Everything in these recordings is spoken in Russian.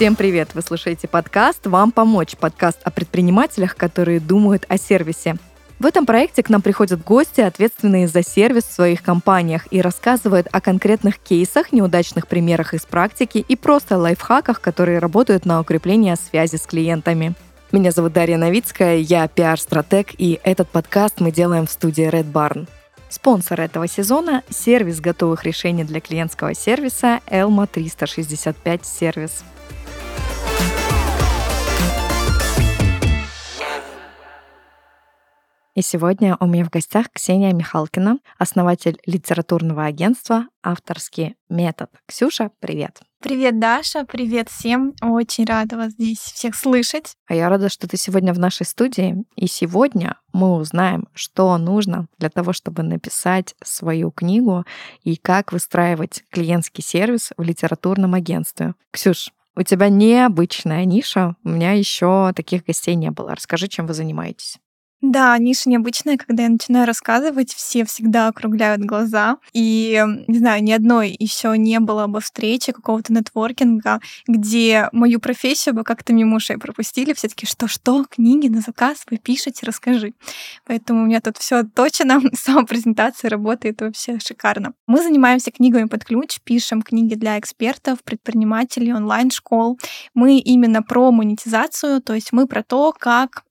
Всем привет! Вы слушаете подкаст «Вам помочь» подкаст о предпринимателях, которые думают о сервисе. В этом проекте к нам приходят гости, ответственные за сервис в своих компаниях, и рассказывают о конкретных кейсах, неудачных примерах из практики и просто лайфхаках, которые работают на укрепление связи с клиентами. Меня зовут Дарья Новицкая, я пиар-стратег, и этот подкаст мы делаем в студии Red Barn. Спонсор этого сезона – сервис готовых решений для клиентского сервиса Elma 365 сервис. И сегодня у меня в гостях Ксения Михалкина, основатель литературного агентства «Авторский метод». Ксюша, привет! Привет, Даша, привет всем. Очень рада вас здесь всех слышать. А я рада, что ты сегодня в нашей студии. И сегодня мы узнаем, что нужно для того, чтобы написать свою книгу и как выстраивать клиентский сервис в литературном агентстве. Ксюш, у тебя необычная ниша. У меня еще таких гостей не было. Расскажи, чем вы занимаетесь. Да, ниша необычная, когда я начинаю рассказывать, все всегда округляют глаза. И, не знаю, ни одной еще не было бы встречи, какого-то нетворкинга, где мою профессию бы как-то мимо ушей пропустили. Все таки что-что, книги на заказ вы пишете, расскажи. Поэтому у меня тут все точно, сама презентация работает вообще шикарно. Мы занимаемся книгами под ключ, пишем книги для экспертов, предпринимателей, онлайн-школ. Мы именно про монетизацию, то есть мы про то, как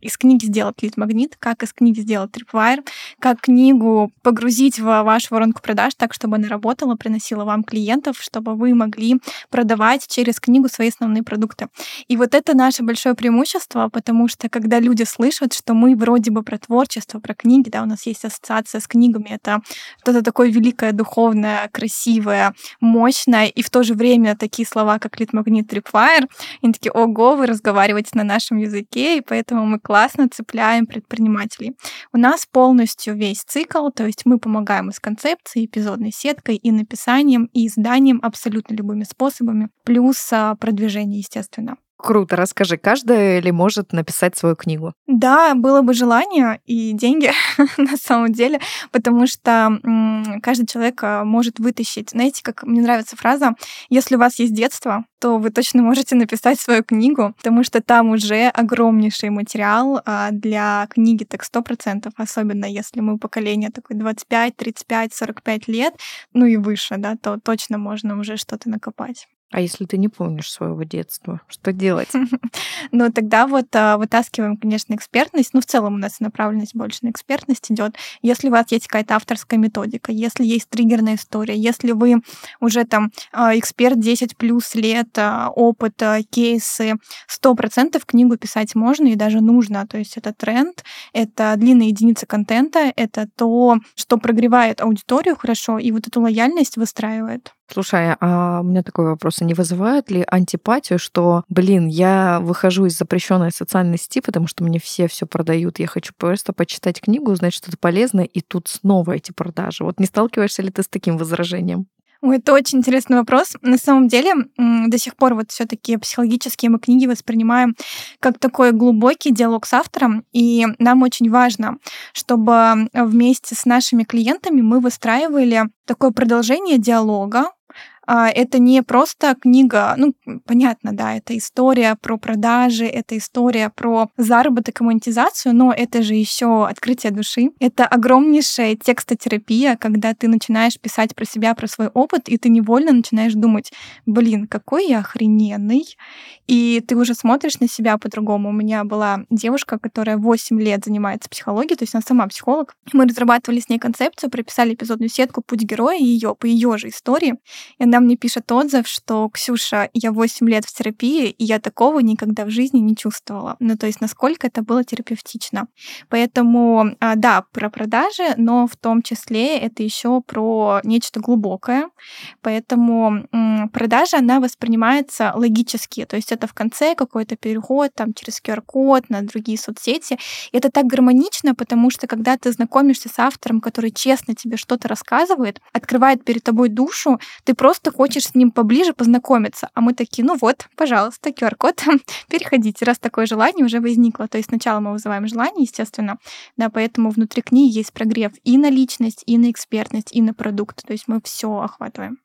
из книги сделать лид-магнит, как из книги сделать трипвайр, как книгу погрузить в вашу воронку продаж так, чтобы она работала, приносила вам клиентов, чтобы вы могли продавать через книгу свои основные продукты. И вот это наше большое преимущество, потому что когда люди слышат, что мы вроде бы про творчество, про книги, да, у нас есть ассоциация с книгами, это что-то такое великое, духовное, красивое, мощное, и в то же время такие слова, как лид-магнит, трипвайр, они такие, ого, вы разговариваете на нашем языке, и поэтому поэтому мы классно цепляем предпринимателей. У нас полностью весь цикл, то есть мы помогаем и с концепцией, эпизодной сеткой, и написанием, и изданием абсолютно любыми способами, плюс а, продвижение, естественно. Круто, расскажи, каждый ли может написать свою книгу? Да, было бы желание и деньги на самом деле, потому что каждый человек а, может вытащить. Знаете, как мне нравится фраза, если у вас есть детство, то вы точно можете написать свою книгу, потому что там уже огромнейший материал а, для книги, так сто процентов, особенно если мы поколение такое 25, 35, 45 лет, ну и выше, да, то точно можно уже что-то накопать. А если ты не помнишь своего детства, что делать? Ну, тогда вот а, вытаскиваем, конечно, экспертность. Ну, в целом у нас направленность больше на экспертность идет. Если у вас есть какая-то авторская методика, если есть триггерная история, если вы уже там а, эксперт 10 плюс лет, а, опыт, кейсы, сто процентов книгу писать можно и даже нужно. То есть это тренд, это длинные единицы контента, это то, что прогревает аудиторию хорошо и вот эту лояльность выстраивает. Слушай, а у меня такой вопрос. А не вызывает ли антипатию, что, блин, я выхожу из запрещенной социальной сети, потому что мне все все продают, я хочу просто почитать книгу, узнать что-то полезное, и тут снова эти продажи. Вот не сталкиваешься ли ты с таким возражением? Ой, это очень интересный вопрос. На самом деле, до сих пор вот все таки психологические мы книги воспринимаем как такой глубокий диалог с автором, и нам очень важно, чтобы вместе с нашими клиентами мы выстраивали такое продолжение диалога, это не просто книга, ну, понятно, да, это история про продажи, это история про заработок и монетизацию, но это же еще открытие души. Это огромнейшая текстотерапия, когда ты начинаешь писать про себя, про свой опыт, и ты невольно начинаешь думать, блин, какой я охрененный, и ты уже смотришь на себя по-другому. У меня была девушка, которая 8 лет занимается психологией, то есть она сама психолог. Мы разрабатывали с ней концепцию, прописали эпизодную сетку «Путь героя» ее по ее же истории. И она мне пишет отзыв, что «Ксюша, я 8 лет в терапии, и я такого никогда в жизни не чувствовала». Ну, то есть насколько это было терапевтично. Поэтому, а, да, про продажи, но в том числе это еще про нечто глубокое. Поэтому продажа, она воспринимается логически, то есть это в конце какой-то переход там через QR-код на другие соцсети. И это так гармонично, потому что когда ты знакомишься с автором, который честно тебе что-то рассказывает, открывает перед тобой душу, ты просто хочешь с ним поближе познакомиться. А мы такие, ну вот, пожалуйста, QR-код, переходите, раз такое желание уже возникло. То есть сначала мы вызываем желание, естественно, да, поэтому внутри книги есть прогрев и на личность, и на экспертность, и на продукт. То есть мы все охватываем.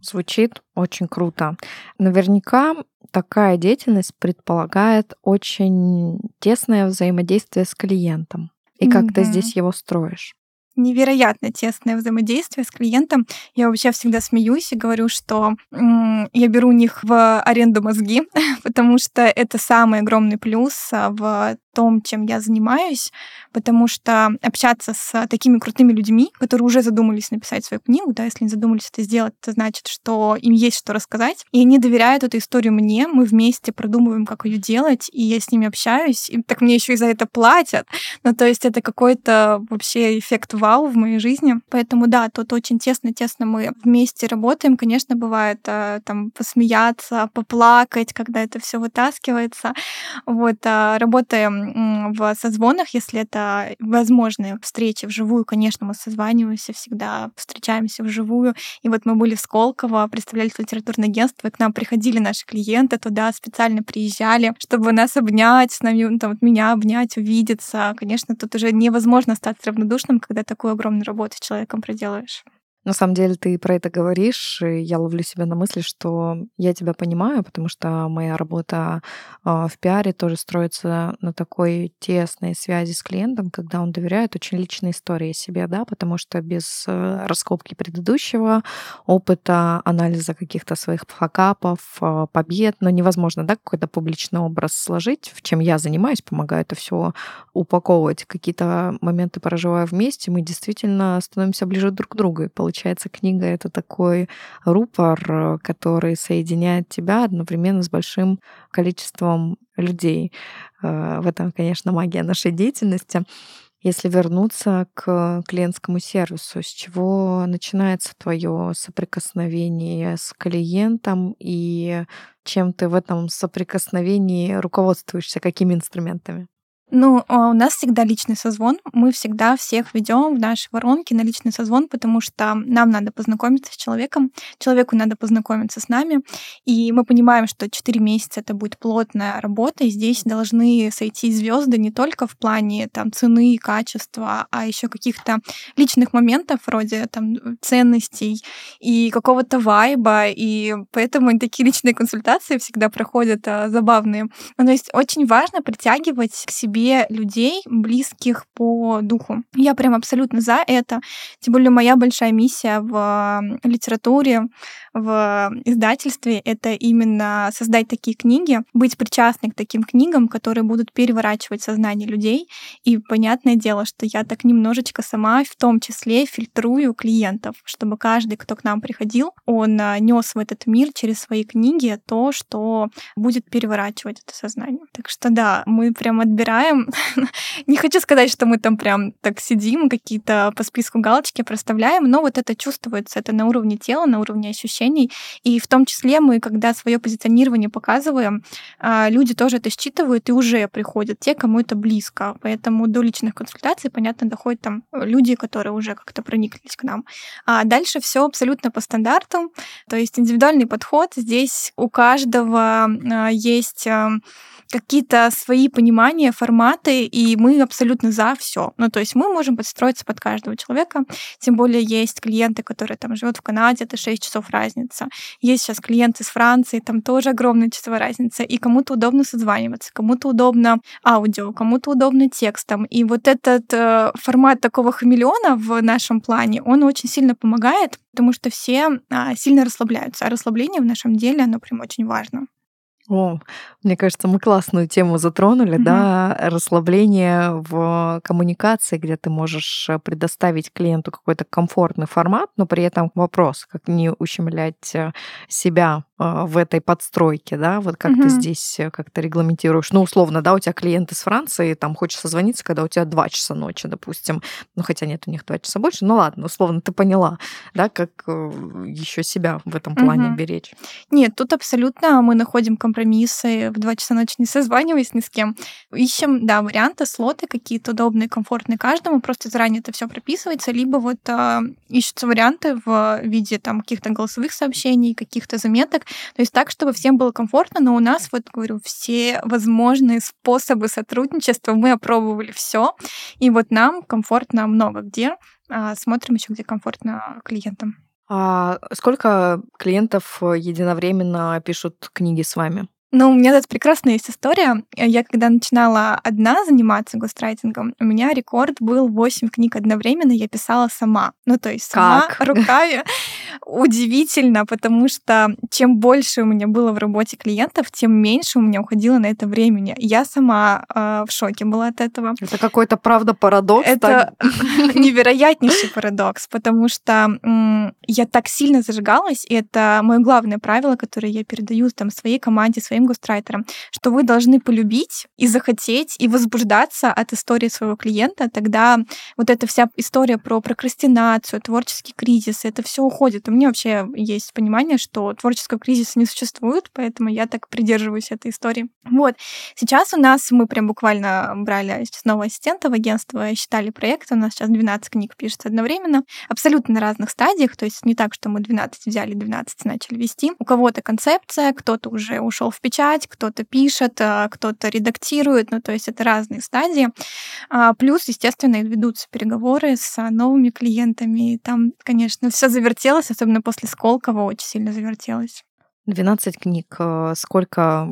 Звучит очень круто. Наверняка такая деятельность предполагает очень тесное взаимодействие с клиентом. И как mm-hmm. ты здесь его строишь? Невероятно тесное взаимодействие с клиентом. Я вообще всегда смеюсь и говорю, что м- я беру у них в аренду мозги, потому что это самый огромный плюс а, в том, чем я занимаюсь, потому что общаться с такими крутыми людьми, которые уже задумались написать свою книгу, да, если не задумались это сделать, это значит, что им есть что рассказать, и они доверяют эту историю мне, мы вместе продумываем, как ее делать, и я с ними общаюсь, и так мне еще и за это платят. Ну, то есть это какой-то вообще эффект вау в моей жизни. Поэтому да, тут очень тесно-тесно мы вместе работаем. Конечно, бывает э, там посмеяться, поплакать, когда это все вытаскивается. Вот, а, работаем в созвонах, если это возможные встречи вживую, конечно, мы созваниваемся всегда, встречаемся вживую. И вот мы были в Сколково, представляли литературное агентство, и к нам приходили наши клиенты туда, специально приезжали, чтобы нас обнять, с нами, ну, там, вот меня обнять, увидеться. Конечно, тут уже невозможно остаться равнодушным, когда такую огромную работу с человеком проделаешь. На самом деле ты про это говоришь, и я ловлю себя на мысли, что я тебя понимаю, потому что моя работа а, в пиаре тоже строится на такой тесной связи с клиентом, когда он доверяет очень личной истории себе, да, потому что без э, раскопки предыдущего опыта, анализа каких-то своих факапов, а, побед, ну, невозможно, да, какой-то публичный образ сложить, в чем я занимаюсь, помогаю это все упаковывать. Какие-то моменты проживая вместе, мы действительно становимся ближе друг к другу, и получается, книга — это такой рупор, который соединяет тебя одновременно с большим количеством людей. Э, в этом, конечно, магия нашей деятельности. Если вернуться к клиентскому сервису, с чего начинается твое соприкосновение с клиентом и чем ты в этом соприкосновении руководствуешься, какими инструментами? Ну, а у нас всегда личный созвон. Мы всегда всех ведем в наши воронки на личный созвон, потому что нам надо познакомиться с человеком, человеку надо познакомиться с нами. И мы понимаем, что 4 месяца это будет плотная работа, и здесь должны сойти звезды не только в плане там, цены, качества, а еще каких-то личных моментов вроде там, ценностей и какого-то вайба. И поэтому такие личные консультации всегда проходят а, забавные. Ну, то есть очень важно притягивать к себе себе людей, близких по духу. Я прям абсолютно за это. Тем более моя большая миссия в литературе, в издательстве — это именно создать такие книги, быть причастной к таким книгам, которые будут переворачивать сознание людей. И понятное дело, что я так немножечко сама в том числе фильтрую клиентов, чтобы каждый, кто к нам приходил, он а, нес в этот мир через свои книги то, что будет переворачивать это сознание. Так что да, мы прям отбираем. Не хочу сказать, что мы там прям так сидим, какие-то по списку галочки проставляем, но вот это чувствуется, это на уровне тела, на уровне ощущений. И в том числе мы, когда свое позиционирование показываем, а, люди тоже это считывают и уже приходят те, кому это близко. Поэтому до личных консультаций, понятно, доходят там люди, которые уже как-то прониклись к нам. А дальше все абсолютно по стандарту, то есть индивидуальный подход. Здесь у каждого а, есть какие-то свои понимания, форматы, и мы абсолютно за все. Ну, то есть мы можем подстроиться под каждого человека. Тем более есть клиенты, которые там живут в Канаде, это 6 часов разница. Есть сейчас клиенты из Франции, там тоже огромная часовая разница. И кому-то удобно созваниваться, кому-то удобно аудио, кому-то удобно текстом. И вот этот э, формат такого хамелеона в нашем плане, он очень сильно помогает, потому что все а, сильно расслабляются. А расслабление в нашем деле, оно прям очень важно. О, мне кажется, мы классную тему затронули, угу. да, расслабление в коммуникации, где ты можешь э, предоставить клиенту какой-то комфортный формат, но при этом вопрос, как не ущемлять э, себя в этой подстройке, да, вот как угу. ты здесь э, как-то регламентируешь. Ну, условно, да, у тебя клиент из Франции, там хочешь созвониться, когда у тебя 2 часа ночи, допустим. Ну, хотя нет, у них 2 часа больше. Ну, ладно, условно, ты поняла, да, как еще себя в этом плане угу. беречь. Нет, тут абсолютно мы находим компромиссы. В 2 часа ночи не созваниваясь ни с кем. Ищем, да, варианты, слоты какие-то удобные, комфортные каждому. Просто заранее это все прописывается. Либо вот э, ищутся варианты в виде там каких-то голосовых сообщений, каких-то заметок. То есть так, чтобы всем было комфортно, но у нас, вот говорю, все возможные способы сотрудничества, мы опробовали все. И вот нам комфортно много где. А смотрим еще, где комфортно клиентам. А сколько клиентов единовременно пишут книги с вами? Ну, у меня тут прекрасная есть история. Я когда начинала одна заниматься гострайтингом, у меня рекорд был 8 книг одновременно, я писала сама. Ну, то есть сама Как? руками. Удивительно, потому что чем больше у меня было в работе клиентов, тем меньше у меня уходило на это времени. Я сама э, в шоке была от этого. Это какой-то, правда, парадокс. Это невероятнейший парадокс, потому что я так сильно зажигалась, и это мое главное правило, которое я передаю там своей команде, своим гострайтерам, что вы должны полюбить и захотеть, и возбуждаться от истории своего клиента, тогда вот эта вся история про прокрастинацию, творческий кризис, это все уходит. У меня вообще есть понимание, что творческого кризиса не существует, поэтому я так придерживаюсь этой истории. Вот. Сейчас у нас, мы прям буквально брали снова ассистента в агентство, считали проект, у нас сейчас 12 книг пишется одновременно, абсолютно на разных стадиях, то есть не так, что мы 12 взяли, 12 начали вести. У кого-то концепция, кто-то уже ушел в печать, кто-то пишет, а, кто-то редактирует, ну то есть это разные стадии. А, Плюс, естественно, ведутся переговоры с новыми клиентами, и там, конечно, все завертелось, особенно после Сколково очень сильно завертелось. 12 книг. Э, Сколько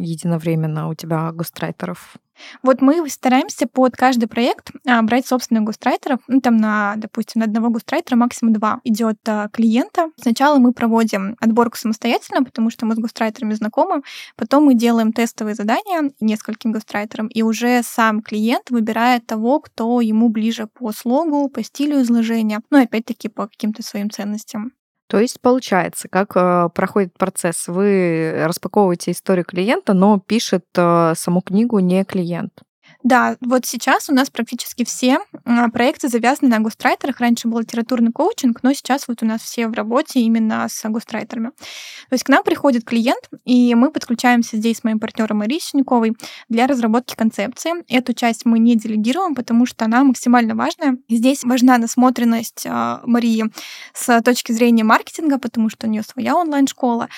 единовременно у тебя гострайтеров? Вот мы стараемся под каждый проект а, брать собственных гострайтеров. Ну, там на, допустим, на одного гострайтера максимум два идет а, клиента. Сначала мы проводим отборку самостоятельно, потому что мы с гострайтерами знакомы. Потом мы делаем тестовые задания нескольким гострайтерам, и уже сам клиент выбирает того, кто ему ближе по слогу, по стилю изложения, ну опять-таки по каким-то своим ценностям. То есть получается, как э, проходит процесс? Вы распаковываете историю клиента, но пишет э, саму книгу не клиент. Да, вот сейчас у нас практически все а, проекты завязаны на гострайтерах. Раньше был литературный коучинг, но сейчас вот у нас все в работе именно с гострайтерами. То есть к нам приходит клиент, и мы подключаемся здесь с моим партнером Марией Синюковой для разработки концепции. Эту часть мы не делегируем, потому что она максимально важная. Здесь важна насмотренность а, Марии с точки зрения маркетинга, потому что у нее своя онлайн-школа.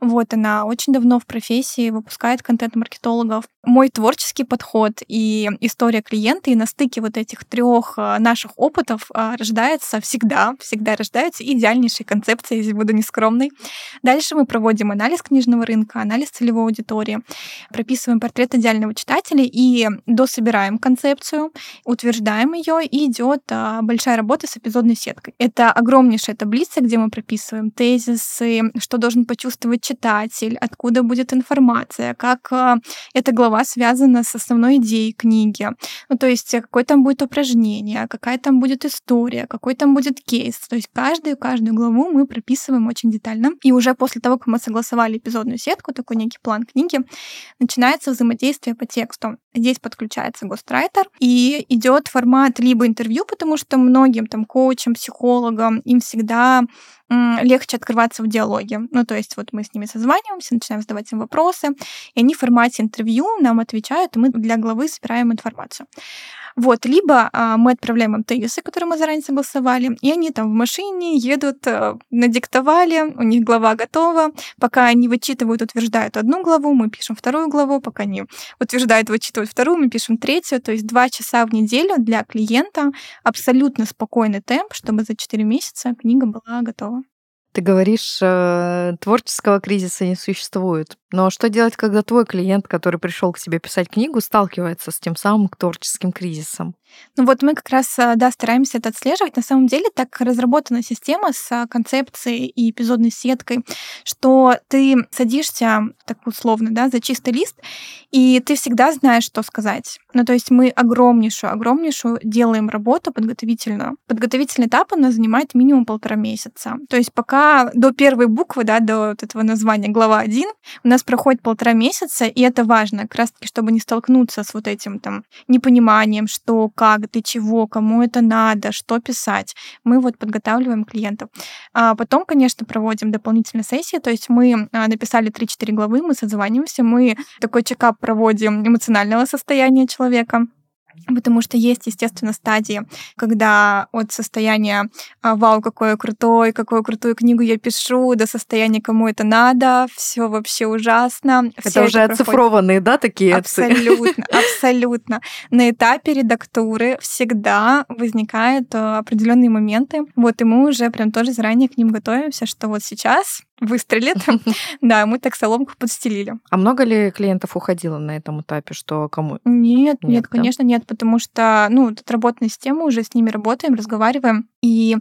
Вот она очень давно в профессии выпускает контент-маркетологов. Мой творческий подход и история клиента, и на стыке вот этих трех а, наших опытов а, рождается всегда, всегда рождается идеальнейшая концепция, если буду нескромной. Дальше мы проводим анализ книжного рынка, анализ целевой аудитории, прописываем портрет идеального читателя и дособираем концепцию, утверждаем ее, и идет а, большая работа с эпизодной сеткой. Это огромнейшая таблица, где мы прописываем тезисы, что должен почувствовать читатель, откуда будет информация, как эта глава связана с основной идеей книги. Ну, то есть какое там будет упражнение, какая там будет история, какой там будет кейс. То есть каждую, каждую главу мы прописываем очень детально. И уже после того, как мы согласовали эпизодную сетку, такой некий план книги, начинается взаимодействие по тексту. Здесь подключается гострайтер, и идет формат либо интервью, потому что многим там коучам, психологам, им всегда легче открываться в диалоге. Ну, то есть вот мы с ними созваниваемся, начинаем задавать им вопросы, и они в формате интервью нам отвечают, и мы для главы собираем информацию. Вот, либо а, мы отправляем им тезисы, которые мы заранее согласовали, и они там в машине едут, а, надиктовали, у них глава готова. Пока они вычитывают, утверждают одну главу, мы пишем вторую главу, пока они утверждают, вычитывают вторую, мы пишем третью. То есть два часа в неделю для клиента абсолютно спокойный темп, чтобы за 4 месяца книга была готова. Ты говоришь, э, творческого кризиса не существует. Но что делать, когда твой клиент, который пришел к тебе писать книгу, сталкивается с тем самым творческим кризисом? Ну вот мы как раз, э, да, стараемся это отслеживать. На самом деле так разработана система с э, концепцией и эпизодной сеткой, что ты садишься, так условно, да, за чистый лист, и ты всегда знаешь, что сказать. Ну то есть мы огромнейшую, огромнейшую делаем работу подготовительную. Подготовительный этап у нас занимает минимум полтора месяца. То есть пока до первой буквы, да, до вот этого названия глава 1, у нас проходит полтора месяца, и это важно, как раз-таки, чтобы не столкнуться с вот этим там непониманием, что, как, для чего, кому это надо, что писать. Мы вот подготавливаем клиентов. А потом, конечно, проводим дополнительные сессии, то есть мы а, написали 3-4 главы, мы созваниваемся, мы такой чекап проводим эмоционального состояния человека, Потому что есть, естественно, стадии, когда от состояния а, «Вау, какой я крутой, какую крутую книгу я пишу», до состояния «Кому это надо», все вообще ужасно. Это все уже это оцифрованные, да, такие? Абсолютно, абсолютно. На этапе редактуры всегда возникают а, определенные моменты. Вот, и мы уже прям тоже заранее к ним готовимся, что вот сейчас выстрелит. Да, мы так соломку подстелили. А много ли клиентов уходило на этом этапе, что кому? Нет, нет, конечно, нет, потому что, ну, тут работная система, уже с ними работаем, разговариваем. И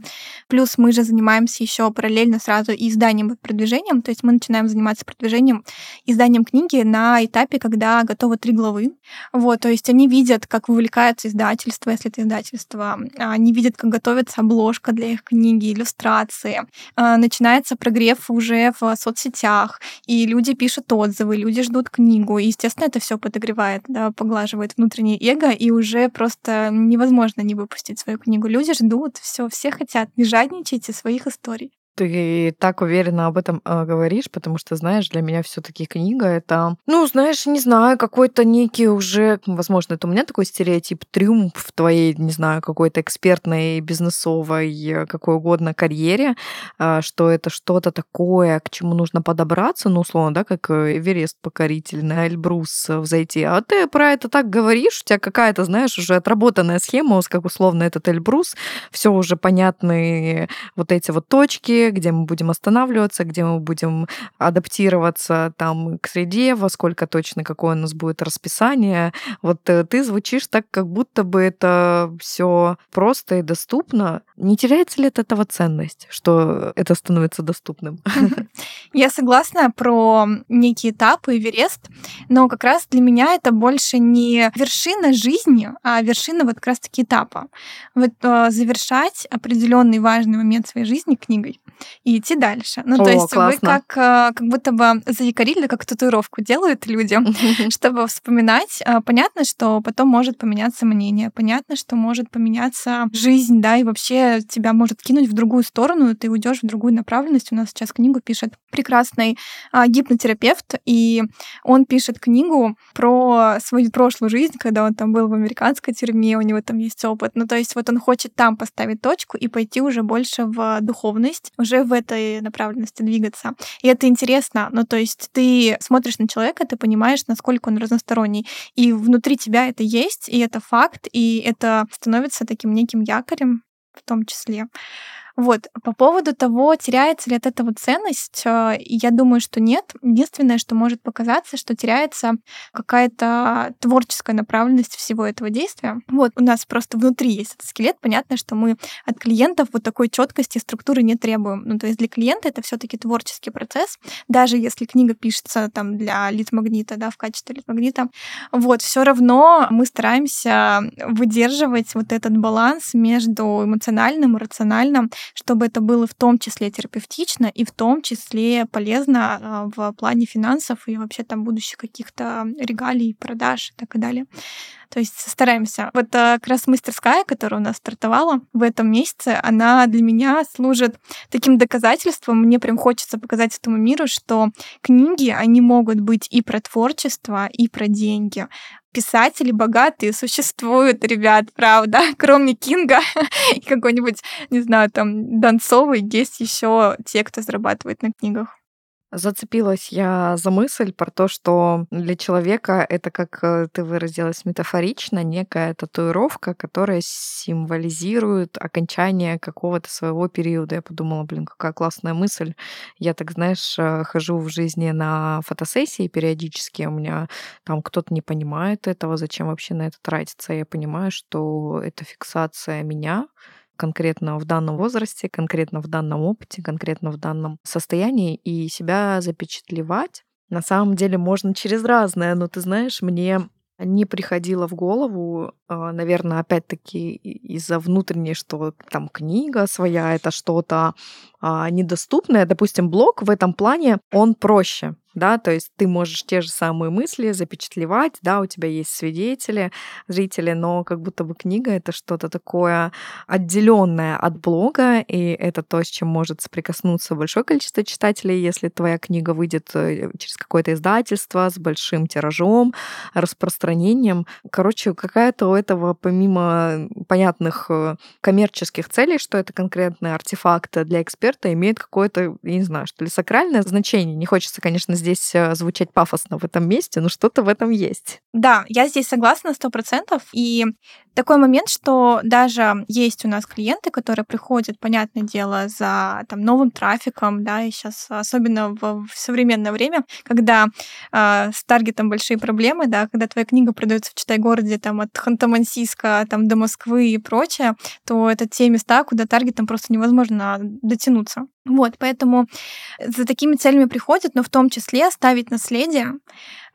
плюс мы же занимаемся еще параллельно сразу и изданием, и продвижением. То есть мы начинаем заниматься продвижением, изданием книги на этапе, когда готовы три главы. Вот, то есть они видят, как вовлекается издательство, если это издательство. Они видят, как готовится обложка для их книги, иллюстрации. А, начинается прогрев уже в соцсетях, и люди пишут отзывы, люди ждут книгу. И, естественно, это все подогревает, да, поглаживает внутреннее эго, и уже просто невозможно не выпустить свою книгу. Люди ждут, все, все хотят. Не жадничайте своих историй. Ты так уверенно об этом э, говоришь, потому что, знаешь, для меня все таки книга это, ну, знаешь, не знаю, какой-то некий уже, возможно, это у меня такой стереотип, триумф в твоей, не знаю, какой-то экспертной, бизнесовой, какой угодно карьере, э, что это что-то такое, к чему нужно подобраться, ну, условно, да, как Эверест покоритель, на Эльбрус взойти. А ты про это так говоришь, у тебя какая-то, знаешь, уже отработанная схема, как условно этот Эльбрус, все уже понятные вот эти вот точки, где мы будем останавливаться, где мы будем адаптироваться там к среде, во сколько точно какое у нас будет расписание. Вот э, ты звучишь так, как будто бы это все просто и доступно. Не теряется ли от этого ценность, что это становится доступным? Я согласна про некие этапы Эверест, но как раз для меня это больше не вершина жизни, а вершина вот как раз-таки этапа. Вот э, завершать определенный важный момент своей жизни книгой и идти дальше. Ну, О, то есть классно. вы как, э, как будто бы заякорили, как татуировку делают людям, чтобы вспоминать. А, понятно, что потом может поменяться мнение, понятно, что может поменяться жизнь, да, и вообще тебя может кинуть в другую сторону, ты уйдешь в другую направленность. У нас сейчас книгу пишет прекрасный а, гипнотерапевт, и он пишет книгу про свою прошлую жизнь, когда он там был в американской тюрьме, у него там есть опыт. Ну, то есть вот он хочет там поставить точку и пойти уже больше в духовность, уже в этой направленности двигаться. И это интересно. Ну, то есть ты смотришь на человека, ты понимаешь, насколько он разносторонний. И внутри тебя это есть, и это факт, и это становится таким неким якорем в том числе. Вот. По поводу того, теряется ли от этого ценность, э, я думаю, что нет. Единственное, что может показаться, что теряется какая-то творческая направленность всего этого действия. Вот у нас просто внутри есть этот скелет. Понятно, что мы от клиентов вот такой четкости структуры не требуем. Ну, то есть для клиента это все-таки творческий процесс. Даже если книга пишется там для лид-магнита, да, в качестве лид-магнита, вот, все равно мы стараемся выдерживать вот этот баланс между эмоциональным и рациональным, чтобы это было в том числе терапевтично и в том числе полезно а, в плане финансов и вообще там будущих каких-то регалий, продаж и так далее. То есть стараемся. Вот а, как раз мастерская, которая у нас стартовала в этом месяце, она для меня служит таким доказательством. Мне прям хочется показать этому миру, что книги, они могут быть и про творчество, и про деньги писатели богатые существуют, ребят, правда. Кроме Кинга и какой-нибудь, не знаю, там, Донцовой, есть еще те, кто зарабатывает на книгах. Зацепилась я за мысль про то, что для человека это, как э, ты выразилась метафорично, некая татуировка, которая символизирует окончание какого-то своего периода. Я подумала, блин, какая классная мысль. Я так, знаешь, э, хожу в жизни на фотосессии периодически, у меня там кто-то не понимает этого, зачем вообще на это тратиться. Я понимаю, что это фиксация меня, конкретно в данном возрасте, конкретно в данном опыте, конкретно в данном состоянии и себя запечатлевать. На самом деле можно через разное, но ты знаешь, мне не приходило в голову, а, наверное, опять-таки из-за внутренней, что там книга своя, это что-то а, недоступное. Допустим, блог в этом плане, он проще да, то есть ты можешь те же самые мысли запечатлевать, да, у тебя есть свидетели, зрители, но как будто бы книга это что-то такое отделенное от блога, и это то, с чем может соприкоснуться большое количество читателей, если твоя книга выйдет э, через какое-то издательство с большим тиражом, распространением. Короче, какая-то у этого, помимо понятных э, коммерческих целей, что это конкретный артефакт для эксперта, имеет какое-то, я не знаю, что ли, сакральное значение. Не хочется, конечно, здесь э, звучать пафосно в этом месте, но что-то в этом есть. Да, я здесь согласна сто процентов. И такой момент, что даже есть у нас клиенты, которые приходят, понятное дело, за там, новым трафиком, да, и сейчас особенно в, в современное время, когда э, с таргетом большие проблемы, да, когда твоя книга продается в Читай-городе там от Ханты-Мансийска там, до Москвы и прочее, то это те места, куда таргетом просто невозможно дотянуться. Вот, поэтому за такими целями приходят, но в том числе оставить наследие,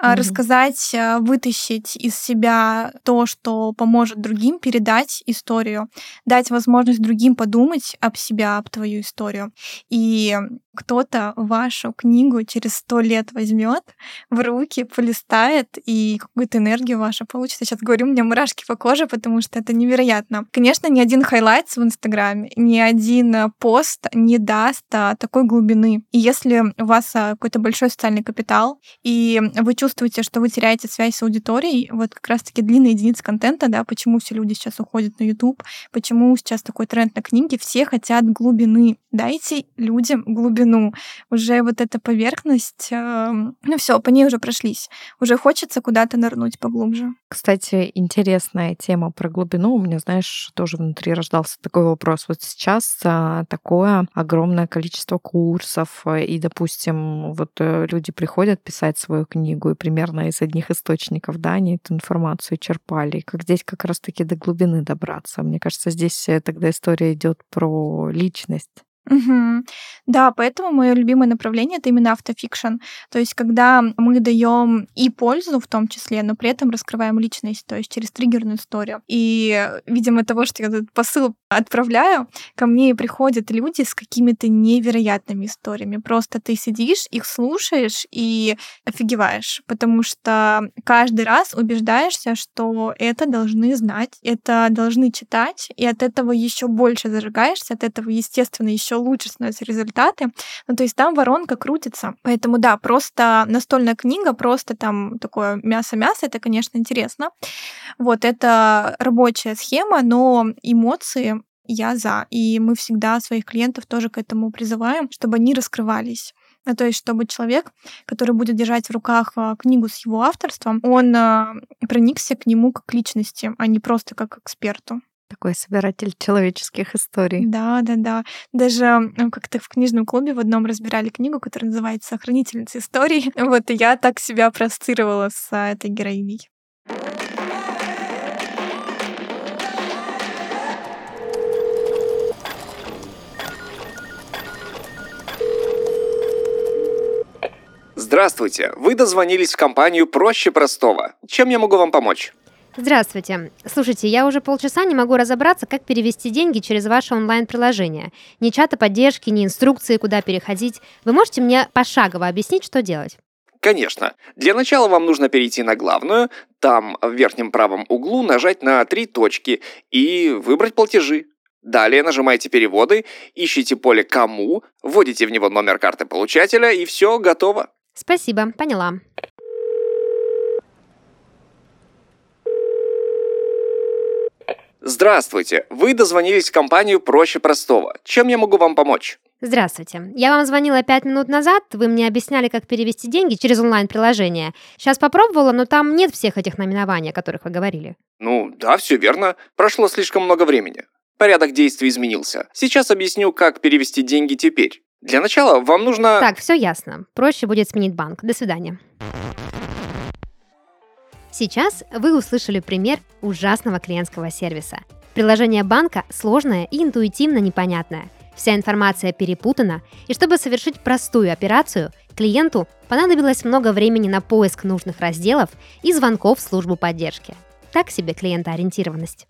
mm-hmm. рассказать, а, вытащить из себя то, что поможет другим, передать историю, дать возможность другим подумать об себя, об твою историю. И кто-то вашу книгу через сто лет возьмет в руки, полистает, и какую-то энергию вашу получит. Я сейчас говорю, у меня мурашки по коже, потому что это невероятно. Конечно, ни один highlight в Инстаграме, ни один пост не даст а, такой глубины. И если у вас какой-то большой социальный капитал, и вы чувствуете, что вы теряете связь с аудиторией, вот как раз-таки длинные единицы контента, да, почему все люди сейчас уходят на YouTube, почему сейчас такой тренд на книги, все хотят глубины. Дайте людям глубину уже вот эта поверхность, эм, ну все, по ней уже прошлись. Уже хочется куда-то нырнуть поглубже. Кстати, интересная тема про глубину. У меня, знаешь, тоже внутри рождался такой вопрос. Вот сейчас а, такое огромное количество курсов, э, и, допустим, вот э, люди приходят писать свою книгу, и примерно из одних источников, да, они эту информацию черпали. Как здесь как раз-таки до глубины добраться. Мне кажется, здесь тогда история идет про личность. Мгм. Да, поэтому мое любимое направление это именно автофикшн. То есть, когда мы даем и пользу в том числе, но при этом раскрываем личность, то есть через триггерную историю. И, видимо, того, что я этот посыл отправляю, ко мне приходят люди с какими-то невероятными историями. Просто ты сидишь, их слушаешь и офигеваешь, потому что каждый раз убеждаешься, что это должны знать, это должны читать, и от этого еще больше зажигаешься, от этого, естественно, еще лучше становятся результаты. Ну, то есть там воронка крутится. Поэтому да, просто настольная книга, просто там такое мясо-мясо, это, конечно, интересно. Вот, это рабочая схема, но эмоции я за. И мы всегда своих клиентов тоже к этому призываем, чтобы они раскрывались. Ну, то есть, чтобы человек, который будет держать в руках а, книгу с его авторством, он а, проникся к нему как к личности, а не просто как к эксперту. Такой собиратель человеческих историй. Да, да, да. Даже как-то в книжном клубе в одном разбирали книгу, которая называется «Хранительница историй». Вот и я так себя проассоциировала с а, этой героиней. Здравствуйте, вы дозвонились в компанию «Проще простого». Чем я могу вам помочь? Здравствуйте. Слушайте, я уже полчаса не могу разобраться, как перевести деньги через ваше онлайн-приложение. Ни чата поддержки, ни инструкции, куда переходить. Вы можете мне пошагово объяснить, что делать? Конечно. Для начала вам нужно перейти на главную, там в верхнем правом углу нажать на три точки и выбрать платежи. Далее нажимаете «Переводы», ищите поле «Кому», вводите в него номер карты получателя и все, готово. Спасибо, поняла. Здравствуйте, вы дозвонились в компанию «Проще простого». Чем я могу вам помочь? Здравствуйте. Я вам звонила пять минут назад, вы мне объясняли, как перевести деньги через онлайн-приложение. Сейчас попробовала, но там нет всех этих наименований, о которых вы говорили. Ну, да, все верно. Прошло слишком много времени. Порядок действий изменился. Сейчас объясню, как перевести деньги теперь. Для начала вам нужно... Так, все ясно. Проще будет сменить банк. До свидания. Сейчас вы услышали пример ужасного клиентского сервиса. Приложение банка сложное и интуитивно непонятное. Вся информация перепутана, и чтобы совершить простую операцию, клиенту понадобилось много времени на поиск нужных разделов и звонков в службу поддержки. Так себе клиентоориентированность.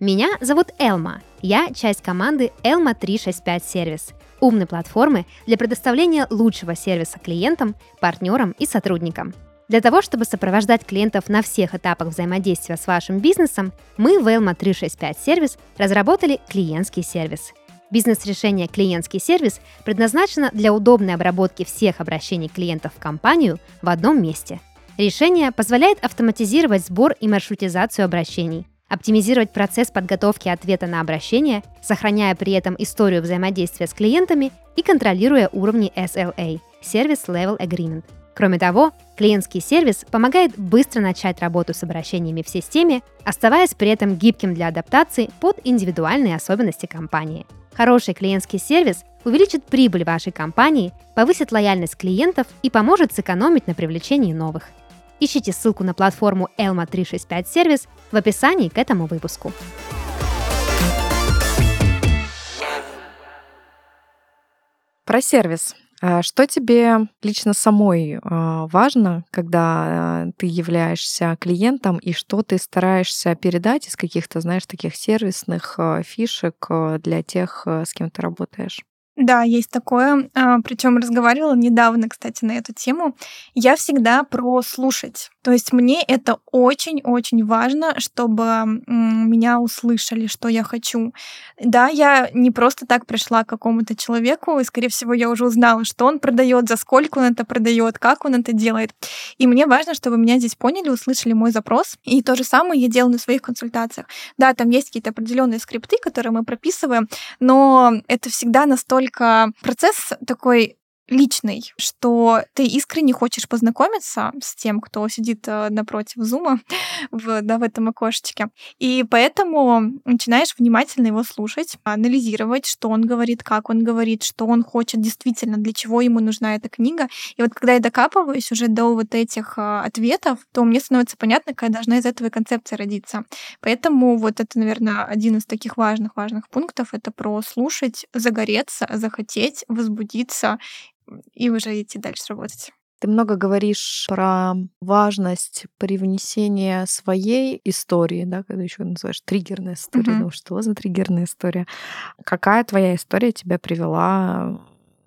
Меня зовут Элма. Я часть команды Elma 365 Service. умной платформы для предоставления лучшего сервиса клиентам, партнерам и сотрудникам. Для того, чтобы сопровождать клиентов на всех этапах взаимодействия с вашим бизнесом, мы в Elma 365 сервис разработали клиентский сервис. Бизнес-решение «Клиентский сервис» предназначено для удобной обработки всех обращений клиентов в компанию в одном месте. Решение позволяет автоматизировать сбор и маршрутизацию обращений, оптимизировать процесс подготовки ответа на обращение, сохраняя при этом историю взаимодействия с клиентами и контролируя уровни SLA – Service Level Agreement. Кроме того, клиентский сервис помогает быстро начать работу с обращениями в системе, оставаясь при этом гибким для адаптации под индивидуальные особенности компании. Хороший клиентский сервис увеличит прибыль вашей компании, повысит лояльность клиентов и поможет сэкономить на привлечении новых. Ищите ссылку на платформу Elma 365 сервис в описании к этому выпуску. Про сервис. А что тебе лично самой а, важно, когда а, ты являешься клиентом, и что ты стараешься передать из каких-то, знаешь, таких сервисных фишек для тех, с кем ты работаешь? Да, есть такое. Причем разговаривала недавно, кстати, на эту тему. Я всегда про слушать. То есть мне это очень-очень важно, чтобы меня услышали, что я хочу. Да, я не просто так пришла к какому-то человеку, и, скорее всего, я уже узнала, что он продает, за сколько он это продает, как он это делает. И мне важно, чтобы меня здесь поняли, услышали мой запрос. И то же самое я делаю на своих консультациях. Да, там есть какие-то определенные скрипты, которые мы прописываем, но это всегда настолько процесс такой личный, что ты искренне хочешь познакомиться с тем, кто сидит э, напротив зума в, да, в этом окошечке. И поэтому начинаешь внимательно его слушать, анализировать, что он говорит, как он говорит, что он хочет действительно, для чего ему нужна эта книга. И вот когда я докапываюсь уже до вот этих э, ответов, то мне становится понятно, какая должна из этого концепция родиться. Поэтому вот это, наверное, один из таких важных-важных пунктов. Это про слушать, загореться, захотеть, возбудиться и уже идти дальше работать. Ты много говоришь про важность привнесения своей истории, да, когда еще называешь триггерная история. Uh-huh. Ну что за триггерная история? Какая твоя история тебя привела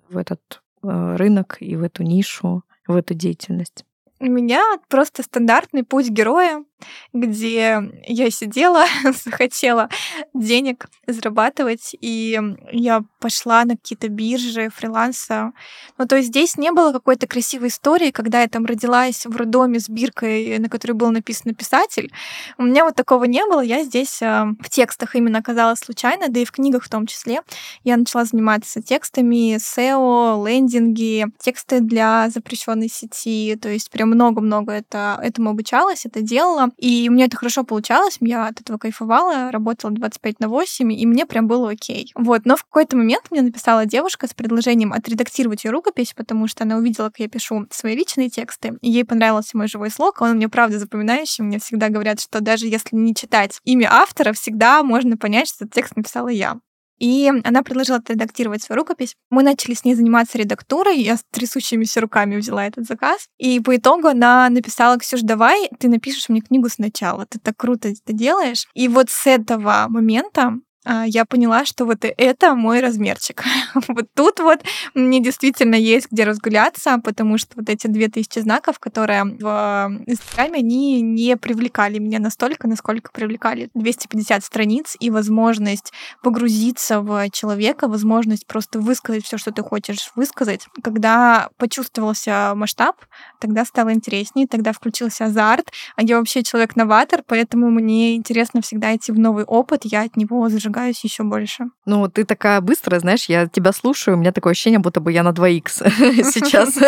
в этот э, рынок и в эту нишу, в эту деятельность? У меня просто стандартный путь героя где я сидела, захотела денег зарабатывать, и я пошла на какие-то биржи фриланса. Ну, то есть здесь не было какой-то красивой истории, когда я там родилась в роддоме с биркой, на которой был написан писатель. У меня вот такого не было. Я здесь э, в текстах именно оказалась случайно, да и в книгах в том числе. Я начала заниматься текстами, SEO, лендинги, тексты для запрещенной сети. То есть прям много-много это, этому обучалась, это делала. И у меня это хорошо получалось, я от этого кайфовала, работала 25 на 8, и мне прям было окей. Вот, но в какой-то момент мне написала девушка с предложением отредактировать ее рукопись, потому что она увидела, как я пишу свои личные тексты, и ей понравился мой живой слог, он мне правда запоминающий, мне всегда говорят, что даже если не читать имя автора, всегда можно понять, что этот текст написала я. И она предложила отредактировать свою рукопись. Мы начали с ней заниматься редактурой. Я с трясущимися руками взяла этот заказ. И по итогу она написала, Ксюш, давай ты напишешь мне книгу сначала. Ты так круто это делаешь. И вот с этого момента я поняла, что вот это мой размерчик. вот тут вот мне действительно есть где разгуляться, потому что вот эти 2000 знаков, которые в Инстаграме, они не привлекали меня настолько, насколько привлекали 250 страниц и возможность погрузиться в человека, возможность просто высказать все, что ты хочешь высказать. Когда почувствовался масштаб, тогда стало интереснее, тогда включился азарт, а я вообще человек-новатор, поэтому мне интересно всегда идти в новый опыт, я от него зажигаю зажигаюсь еще больше. Ну, ты такая быстрая, знаешь, я тебя слушаю, у меня такое ощущение, будто бы я на 2х сейчас.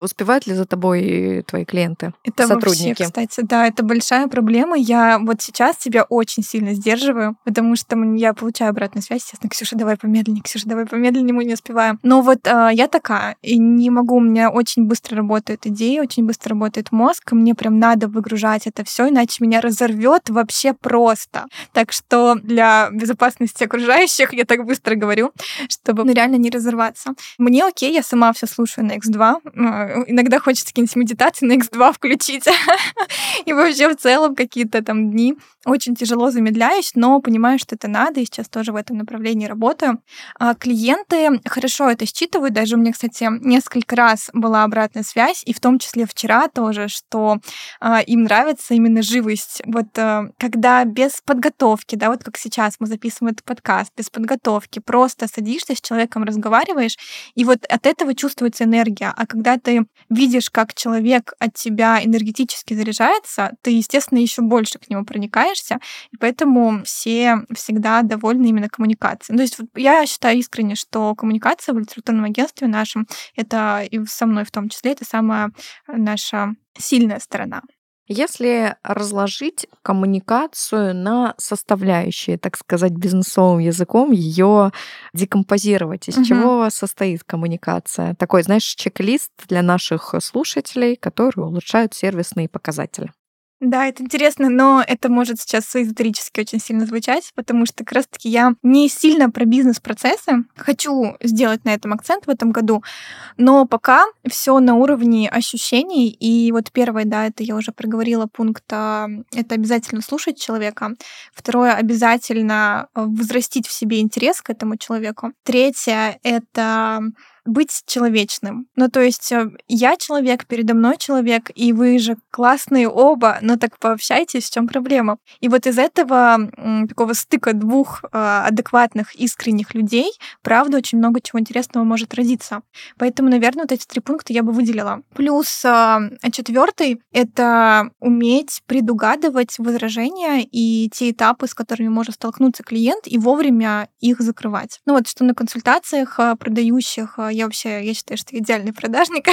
Успевают ли за тобой твои клиенты, это сотрудники? Вообще, кстати, да, это большая проблема. Я вот сейчас тебя очень сильно сдерживаю, потому что я получаю обратную связь, естественно, Ксюша, давай помедленнее, Ксюша, давай помедленнее, мы не успеваем. Но вот э, я такая, и не могу, у меня очень быстро работает идея, очень быстро работает мозг, мне прям надо выгружать это все, иначе меня разорвет вообще просто. Так что для безопасности окружающих я так быстро говорю, чтобы ну, реально не разорваться. Мне окей, я сама все слушаю на X2. Э, иногда хочется какие-нибудь медитации на X2 включить. И вообще в целом какие-то там дни очень тяжело замедляюсь, но понимаю, что это надо, и сейчас тоже в этом направлении работаю. А клиенты хорошо это считывают, даже у меня, кстати, несколько раз была обратная связь, и в том числе вчера тоже, что а, им нравится именно живость. Вот а, когда без подготовки, да, вот как сейчас мы записываем этот подкаст, без подготовки, просто садишься с человеком, разговариваешь, и вот от этого чувствуется энергия. А когда ты видишь, как человек от тебя энергетически заряжается, ты, естественно, еще больше к нему проникаешь, общаешься, и поэтому все всегда довольны именно коммуникацией. Ну, то есть вот я считаю искренне, что коммуникация в литературном агентстве нашем, это и со мной в том числе, это самая наша сильная сторона. Если разложить коммуникацию на составляющие, так сказать, бизнесовым языком, ее декомпозировать, из угу. чего состоит коммуникация? Такой, знаешь, чек-лист для наших слушателей, которые улучшают сервисные показатели. Да, это интересно, но это может сейчас эзотерически очень сильно звучать, потому что как раз-таки я не сильно про бизнес-процессы. Хочу сделать на этом акцент в этом году, но пока все на уровне ощущений. И вот первое, да, это я уже проговорила пункт, а, это обязательно слушать человека. Второе, обязательно возрастить в себе интерес к этому человеку. Третье, это быть человечным. Ну, то есть э, я человек, передо мной человек, и вы же классные оба, но так пообщайтесь, в чем проблема? И вот из этого такого стыка двух э, адекватных, искренних людей, правда, очень много чего интересного может родиться. Поэтому, наверное, вот эти три пункта я бы выделила. Плюс э, четвертый — это уметь предугадывать возражения и те этапы, с которыми может столкнуться клиент, и вовремя их закрывать. Ну вот, что на консультациях продающих я вообще, я считаю, что идеальный продажник,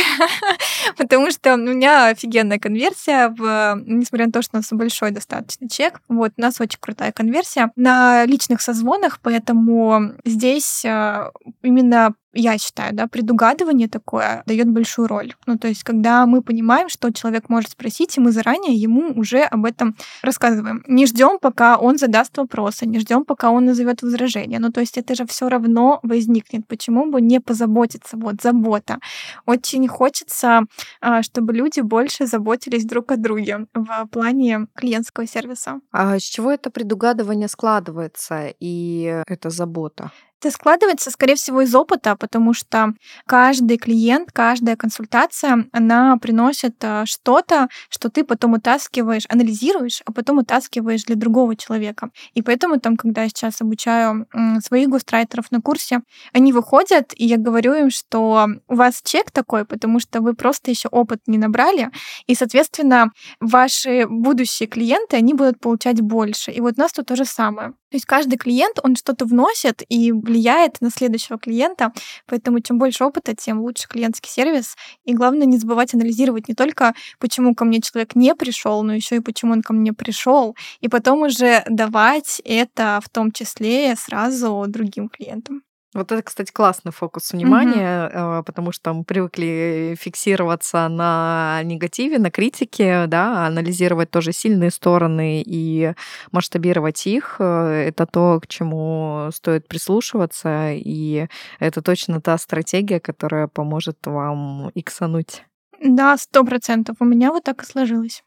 потому что у меня офигенная конверсия, в, несмотря на то, что у нас большой достаточно чек, вот, у нас очень крутая конверсия на личных созвонах, поэтому здесь а, именно я считаю, да, предугадывание такое дает большую роль. Ну, то есть, когда мы понимаем, что человек может спросить, и мы заранее ему уже об этом рассказываем. Не ждем, пока он задаст вопросы, не ждем, пока он назовет возражение. Ну, то есть, это же все равно возникнет. Почему бы не позаботиться? Вот, забота. Очень хочется, а, чтобы люди больше заботились друг о друге в плане клиентского сервиса. А с чего это предугадывание складывается и эта забота? Это складывается, скорее всего, из опыта, потому что каждый клиент, каждая консультация, она приносит э, что-то, что ты потом утаскиваешь, анализируешь, а потом утаскиваешь для другого человека. И поэтому там, когда я сейчас обучаю своих густрайтеров на курсе, они выходят, и я говорю им, что у вас чек такой, потому что вы просто еще опыт не набрали, и, соответственно, ваши будущие клиенты, они будут получать больше. И вот у нас тут то же самое. То есть каждый клиент, он что-то вносит и влияет на следующего клиента, поэтому чем больше опыта, тем лучше клиентский сервис. И главное не забывать анализировать не только, почему ко мне человек не пришел, но еще и почему он ко мне пришел, и потом уже давать это в том числе сразу другим клиентам. Вот это, кстати, классный фокус внимания, mm-hmm. потому что мы привыкли фиксироваться на негативе, на критике, да, анализировать тоже сильные стороны и масштабировать их. Э, это то, к чему стоит прислушиваться, и это точно та стратегия, которая поможет вам иксануть. Да, сто процентов. У меня вот так и сложилось.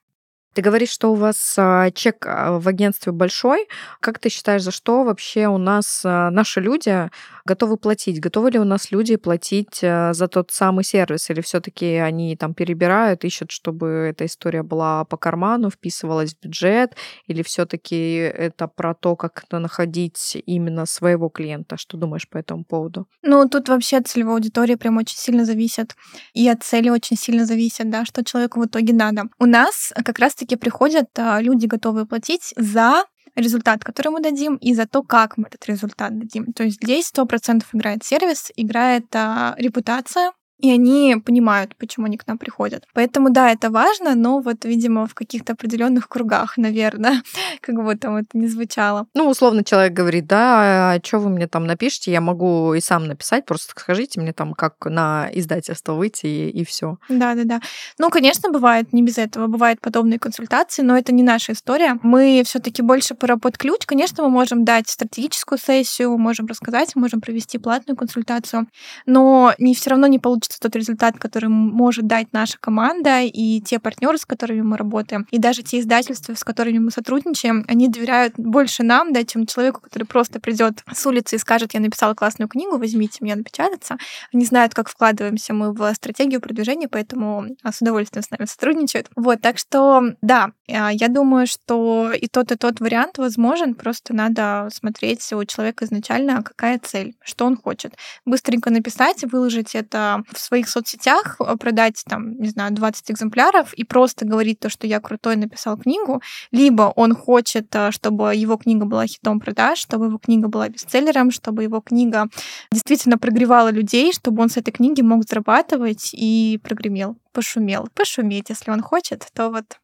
Ты говоришь, что у вас а, чек а, в агентстве большой. Как ты считаешь, за что вообще у нас наши люди готовы платить? Готовы ли у нас люди платить за тот самый сервис? Или все таки они там перебирают, ищут, чтобы эта история была по карману, вписывалась в бюджет? Или все таки это про то, как находить именно своего клиента? Что думаешь по этому поводу? Ну, тут вообще от целевой аудитории прям очень сильно зависит. И от цели очень сильно зависит, да, что человеку в итоге надо. У нас как раз раз-таки приходят а, люди, готовые платить за результат, который мы дадим, и за то, как мы этот результат дадим. То есть здесь сто процентов играет сервис, играет а, репутация, и они понимают, почему они к нам приходят. Поэтому да, это важно, но вот, видимо, в каких-то определенных кругах, наверное, как бы там это не звучало. Ну, условно, человек говорит, да, а что вы мне там напишите, я могу и сам написать, просто скажите мне там, как на издательство выйти, и, и все. Да, да, да. Ну, конечно, бывает не без этого, бывают подобные консультации, но это не наша история. Мы все-таки больше про ключ. Конечно, мы можем дать стратегическую сессию, можем рассказать, можем провести платную консультацию, но не все равно не получится тот результат, который может дать наша команда и те партнеры, с которыми мы работаем, и даже те издательства, с которыми мы сотрудничаем, они доверяют больше нам, да, чем человеку, который просто придет с улицы и скажет, я написала классную книгу, возьмите меня напечататься. Они знают, как вкладываемся мы в стратегию продвижения, поэтому а, с удовольствием с нами сотрудничают. Вот, так что, да, а, я думаю, что и тот, и тот вариант возможен, просто надо смотреть у человека изначально, какая цель, что он хочет. Быстренько написать, выложить это в своих соцсетях, а, продать там, не знаю, 20 экземпляров и просто говорить то, что я крутой, написал книгу, либо он хочет, а, чтобы его книга была хитом продаж, чтобы его книга была бестселлером, чтобы его книга действительно прогревала людей, чтобы он с этой книги мог зарабатывать и прогремел, пошумел. Пошуметь, если он хочет, то вот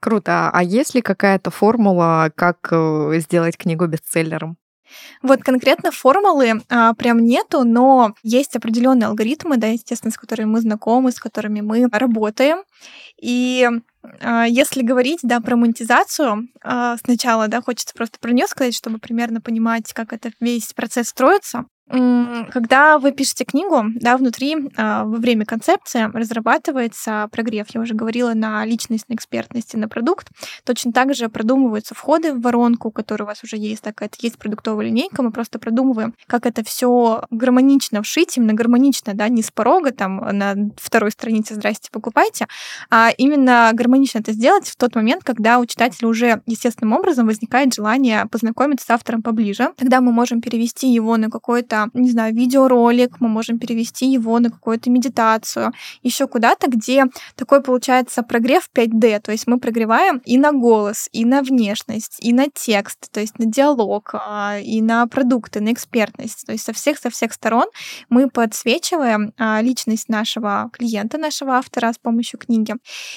Круто. А есть ли какая-то формула, как э, сделать книгу бестселлером? Вот конкретно формулы а, прям нету, но есть определенные алгоритмы, да, естественно, с которыми мы знакомы, с которыми мы работаем. И а, если говорить, да, про монетизацию, а, сначала, да, хочется просто про нее сказать, чтобы примерно понимать, как это весь процесс строится. Когда вы пишете книгу, да, внутри а, во время концепции разрабатывается прогрев. Я уже говорила на личностной экспертности на продукт. Точно так же продумываются входы в воронку, которые у вас уже есть, так это есть продуктовая линейка. Мы просто продумываем, как это все гармонично вшить, именно гармонично, да, не с порога там на второй странице «Здрасте, покупайте», а именно гармонично это сделать в тот момент, когда у читателя уже естественным образом возникает желание познакомиться с автором поближе. Тогда мы можем перевести его на какой-то какой-то, не знаю, видеоролик, мы можем перевести его на какую-то медитацию, еще куда-то, где такой получается прогрев 5D, то есть мы прогреваем и на голос, и на внешность, и на текст, то есть на диалог, а, и на продукты, на экспертность, то есть со всех со всех сторон мы подсвечиваем а, личность нашего клиента, нашего автора с помощью книги,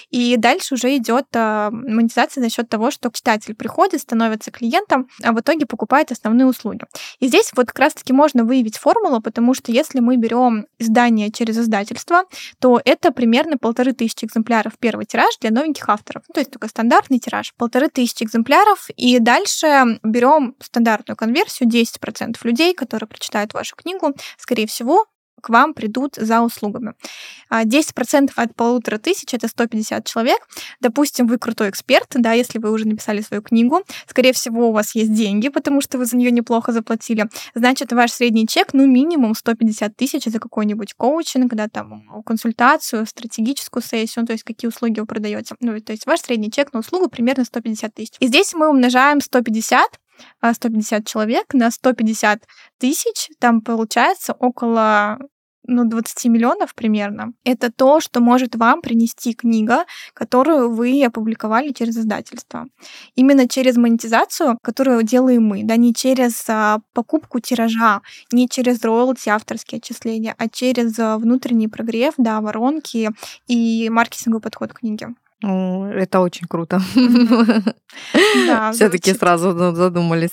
и дальше уже идет а, монетизация за счет того, что читатель приходит, становится клиентом, а в итоге покупает основные услуги. И здесь вот как раз-таки можно выявить формулу, потому что если мы берем издание через издательство, то это примерно полторы тысячи экземпляров первый тираж для новеньких авторов. Ну, то есть только стандартный тираж. Полторы тысячи экземпляров. И дальше берем стандартную конверсию, 10% людей, которые прочитают вашу книгу, скорее всего, к вам придут за услугами. 10% а от полутора тысяч — это 150 человек. Допустим, вы крутой эксперт, да, если вы уже написали свою книгу, скорее всего, у вас есть деньги, потому что вы за нее неплохо заплатили. Значит, ваш средний чек, ну, минимум 150 тысяч за какой-нибудь коучинг, да, там, консультацию, стратегическую сессию, ну, то есть какие услуги вы продаете. Ну, то есть ваш средний чек на услугу примерно 150 тысяч. И здесь мы умножаем 150 150 человек на 150 тысяч, там получается около ну, 20 миллионов примерно. Это то, что может вам принести книга, которую вы опубликовали через издательство. Именно через монетизацию, которую делаем мы, да, не через а, покупку тиража, не через роялти, авторские отчисления, а через а, внутренний прогрев, да, воронки и маркетинговый подход к книге. Это очень круто. Да, Все-таки сразу задумались.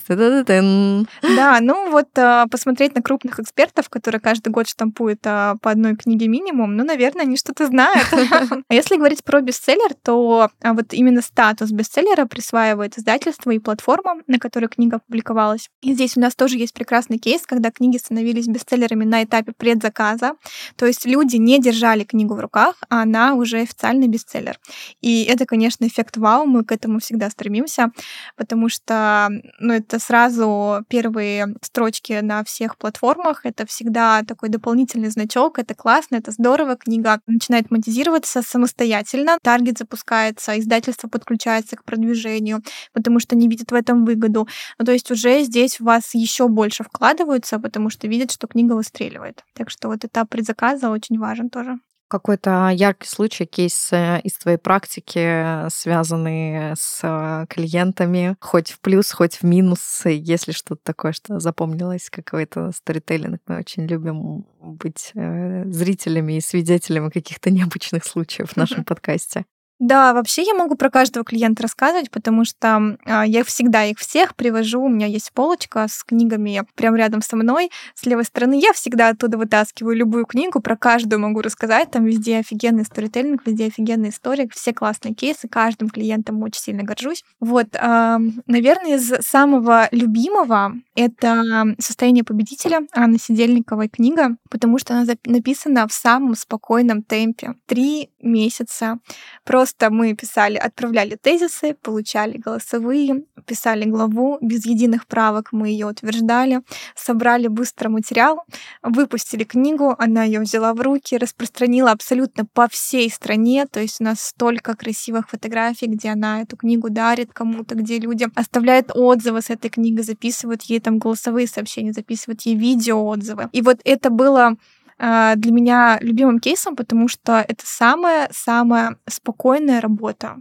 Да, ну вот а, посмотреть на крупных экспертов, которые каждый год штампуют а, по одной книге минимум, ну, наверное, они что-то знают. А если говорить про бестселлер, то а, вот именно статус бестселлера присваивает издательство и платформа, на которой книга опубликовалась. И здесь у нас тоже есть прекрасный кейс, когда книги становились бестселлерами на этапе предзаказа. То есть люди не держали книгу в руках, а она уже официальный бестселлер. И это, конечно, эффект вау, мы к этому всегда стремимся, потому что ну, это сразу первые строчки на всех платформах, это всегда такой дополнительный значок, это классно, это здорово, книга начинает монетизироваться самостоятельно, таргет запускается, издательство подключается к продвижению, потому что они видят в этом выгоду. Ну, то есть уже здесь в вас еще больше вкладываются, потому что видят, что книга выстреливает. Так что вот этап предзаказа очень важен тоже. Какой-то яркий случай, кейс э, из твоей практики, связанный с э, клиентами, хоть в плюс, хоть в минус, если что-то такое, что запомнилось, какой-то сторителлинг. Мы очень любим быть э, зрителями и свидетелями каких-то необычных случаев в нашем подкасте. Да, вообще я могу про каждого клиента рассказывать, потому что а, я всегда их всех привожу. У меня есть полочка с книгами прямо рядом со мной, с левой стороны. Я всегда оттуда вытаскиваю любую книгу, про каждую могу рассказать. Там везде офигенный сторителлинг, везде офигенный историк, все классные кейсы. Каждым клиентом очень сильно горжусь. Вот, наверное, из самого любимого это «Состояние победителя» Анны Сидельниковой книга, потому что она написана в самом спокойном темпе. Три месяца. Просто мы писали, отправляли тезисы, получали голосовые, писали главу, без единых правок мы ее утверждали, собрали быстро материал, выпустили книгу, она ее взяла в руки, распространила абсолютно по всей стране, то есть у нас столько красивых фотографий, где она эту книгу дарит кому-то, где люди оставляют отзывы с этой книгой, записывают ей там голосовые сообщения, записывают ей видео отзывы. И вот это было для меня любимым кейсом, потому что это самая-самая спокойная работа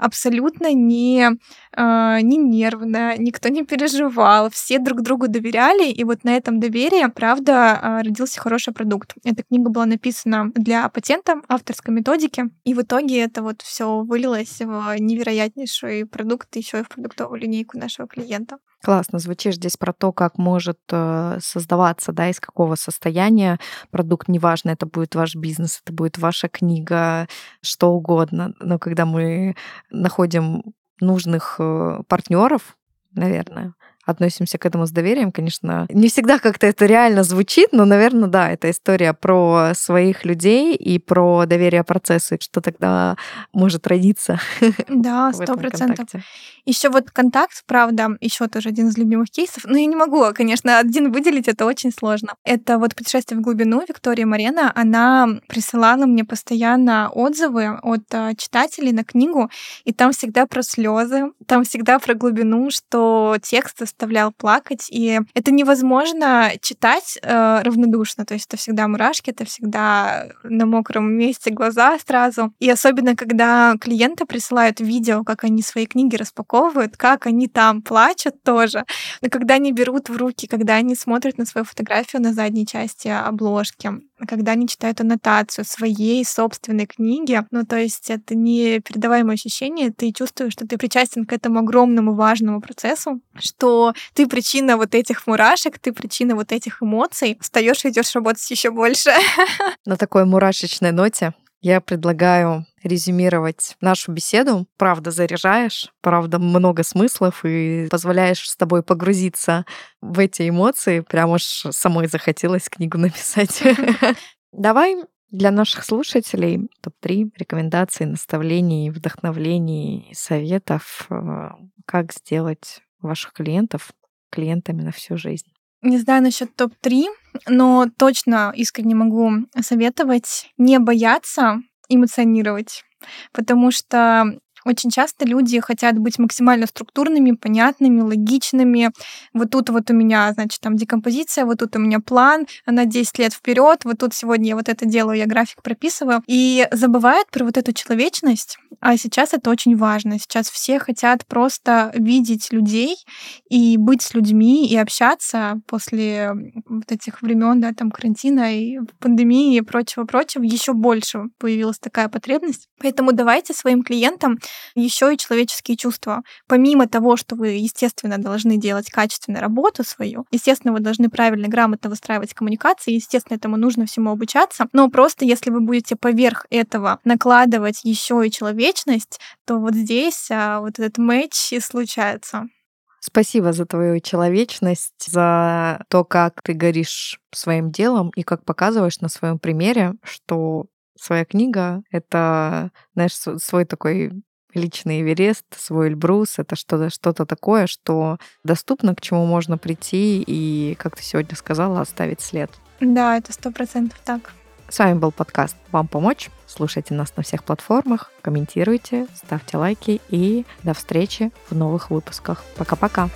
абсолютно не, э, не нервная, никто не переживал, все друг другу доверяли, и вот на этом доверии, правда, э, родился хороший продукт. Эта книга была написана для патента авторской методики, и в итоге это вот все вылилось в невероятнейший продукт, еще и в продуктовую линейку нашего клиента. Классно звучишь здесь про то, как может э, создаваться, да, из какого состояния продукт, неважно, это будет ваш бизнес, это будет ваша книга, что угодно. Но когда мы находим нужных э, партнеров, наверное, относимся к этому с доверием, конечно. Не всегда как-то это реально звучит, но, наверное, да, это история про своих людей и про доверие процессу, что тогда может родиться. Да, сто процентов. Еще вот контакт, правда, еще тоже один из любимых кейсов. Но я не могу, конечно, один выделить, это очень сложно. Это вот путешествие в глубину Виктория Марена. Она присылала мне постоянно отзывы от а, читателей на книгу, и там всегда про слезы, там всегда про глубину, что текст заставлял плакать, и это невозможно читать э, равнодушно, то есть это всегда мурашки, это всегда на мокром месте глаза сразу. И особенно, когда клиенты присылают видео, как они свои книги распаковывают, как они там плачут тоже, но когда они берут в руки, когда они смотрят на свою фотографию на задней части обложки, когда они читают аннотацию своей собственной книги. Ну, то есть это не передаваемое ощущение, ты чувствуешь, что ты причастен к этому огромному важному процессу, что ты причина вот этих мурашек, ты причина вот этих эмоций, встаешь и идешь работать еще больше. На такой мурашечной ноте я предлагаю резюмировать нашу беседу. Правда, заряжаешь, правда, много смыслов и позволяешь с тобой погрузиться в эти эмоции. Прям уж самой захотелось книгу написать. Давай для наших слушателей топ-3 рекомендаций, наставлений, вдохновлений, советов, э, как сделать ваших клиентов клиентами на всю жизнь. Не знаю насчет топ-3, но точно искренне могу советовать не бояться эмоционировать, потому что очень часто люди хотят быть максимально структурными, понятными, логичными. Вот тут вот у меня, значит, там декомпозиция, вот тут у меня план, на 10 лет вперед, вот тут сегодня я вот это делаю, я график прописываю. И забывают про вот эту человечность, а сейчас это очень важно. Сейчас все хотят просто видеть людей и быть с людьми и общаться после вот этих времен, да, там карантина и пандемии и прочего-прочего. Еще больше появилась такая потребность. Поэтому давайте своим клиентам еще и человеческие чувства. Помимо того, что вы, естественно, должны делать качественную работу свою, естественно, вы должны правильно, грамотно выстраивать коммуникации, естественно, этому нужно всему обучаться, но просто если вы будете поверх этого накладывать еще и человечность, то вот здесь а, вот этот матч и случается. Спасибо за твою человечность, за то, как ты горишь своим делом и как показываешь на своем примере, что своя книга — это, знаешь, свой такой личный Эверест, свой Эльбрус. Это что-то что такое, что доступно, к чему можно прийти и, как ты сегодня сказала, оставить след. Да, это сто процентов так. С вами был подкаст «Вам помочь». Слушайте нас на всех платформах, комментируйте, ставьте лайки и до встречи в новых выпусках. Пока-пока.